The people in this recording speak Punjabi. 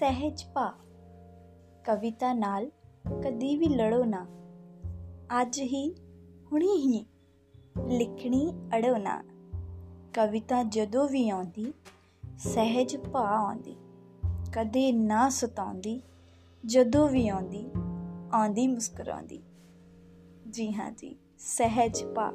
ਸਹਿਜ ਭਾ ਕਵਿਤਾ ਨਾਲ ਕਦੀ ਵੀ ਲੜੋ ਨਾ। ਅੱਜ ਹੀ, ਹੁਣੀ ਹੀ ਲਿਖਣੀ ਅੜੋ ਨਾ। ਕਵਿਤਾ ਜਦੋਂ ਵੀ ਆਉਂਦੀ, ਸਹਿਜ ਭਾ ਆਉਂਦੀ। ਕਦੇ ਨਾ ਸਤਾਉਂਦੀ, ਜਦੋਂ ਵੀ ਆਉਂਦੀ ਆਉਂਦੀ ਮੁਸਕਰਾਉਂਦੀ। ਜੀ ਹਾਂ ਜੀ, ਸਹਿਜ ਭਾ